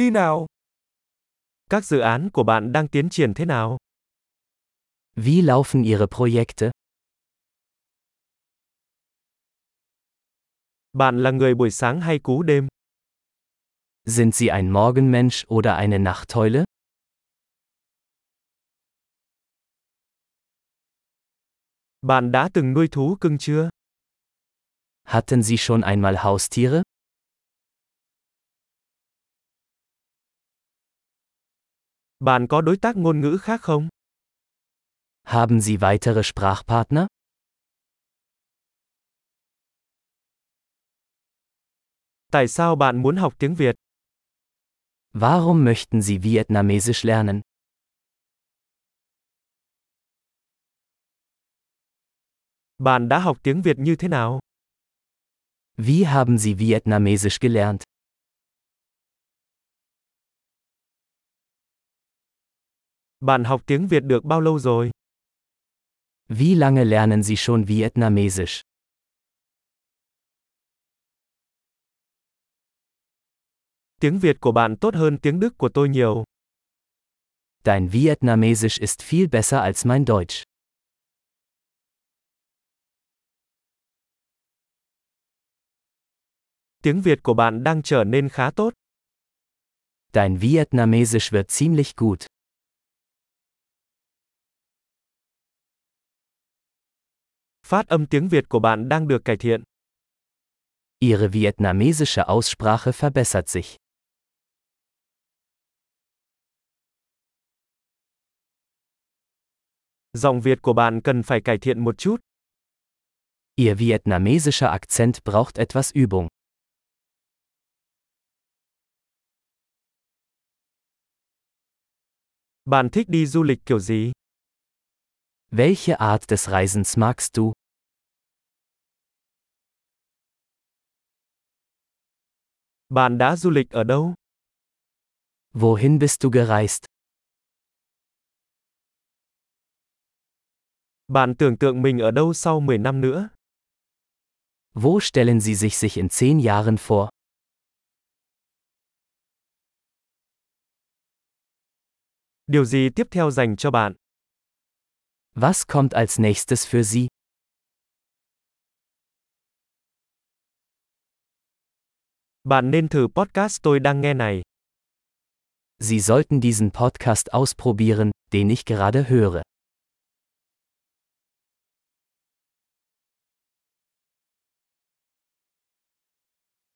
đi nào? Các dự án của bạn đang tiến triển thế nào? Wie laufen Ihre Projekte? Bạn là người buổi sáng hay cú đêm? Sind Sie ein Morgenmensch oder eine Nachteule? Bạn đã từng nuôi thú cưng chưa? Hatten Sie schon einmal Haustiere? Bạn có đối tác ngôn ngữ khác không? Haben Sie weitere Sprachpartner? Tại sao bạn muốn học tiếng Việt? Warum möchten Sie Vietnamesisch lernen? Bạn đã học tiếng Việt như thế nào? Wie haben Sie Vietnamesisch gelernt? Bạn học tiếng Việt được bao lâu rồi? Wie lange lernen Sie schon Vietnamesisch? Tiếng Việt của bạn tốt hơn tiếng Đức của tôi nhiều. Dein Vietnamesisch ist viel besser als mein Deutsch. Tiếng Việt của bạn đang trở nên khá tốt. Dein Vietnamesisch wird ziemlich gut. Phát âm tiếng Việt của bạn đang được cải thiện. Ihre vietnamesische Aussprache verbessert sich. Giọng Việt của bạn cần phải cải thiện một chút. Ihr vietnamesischer Akzent braucht etwas Übung. Bạn thích đi du lịch kiểu gì? Welche Art des Reisens magst du? Bạn đã du lịch ở đâu? Wohin bist du gereist? Bạn tưởng tượng mình ở đâu sau 10 năm nữa? Wo stellen Sie sich sich in zehn Jahren vor? Điều gì tiếp theo dành cho bạn? Was kommt als nächstes für Sie? Bạn nên thử podcast tôi đang nghe này. Sie sollten diesen Podcast ausprobieren, den ich gerade höre.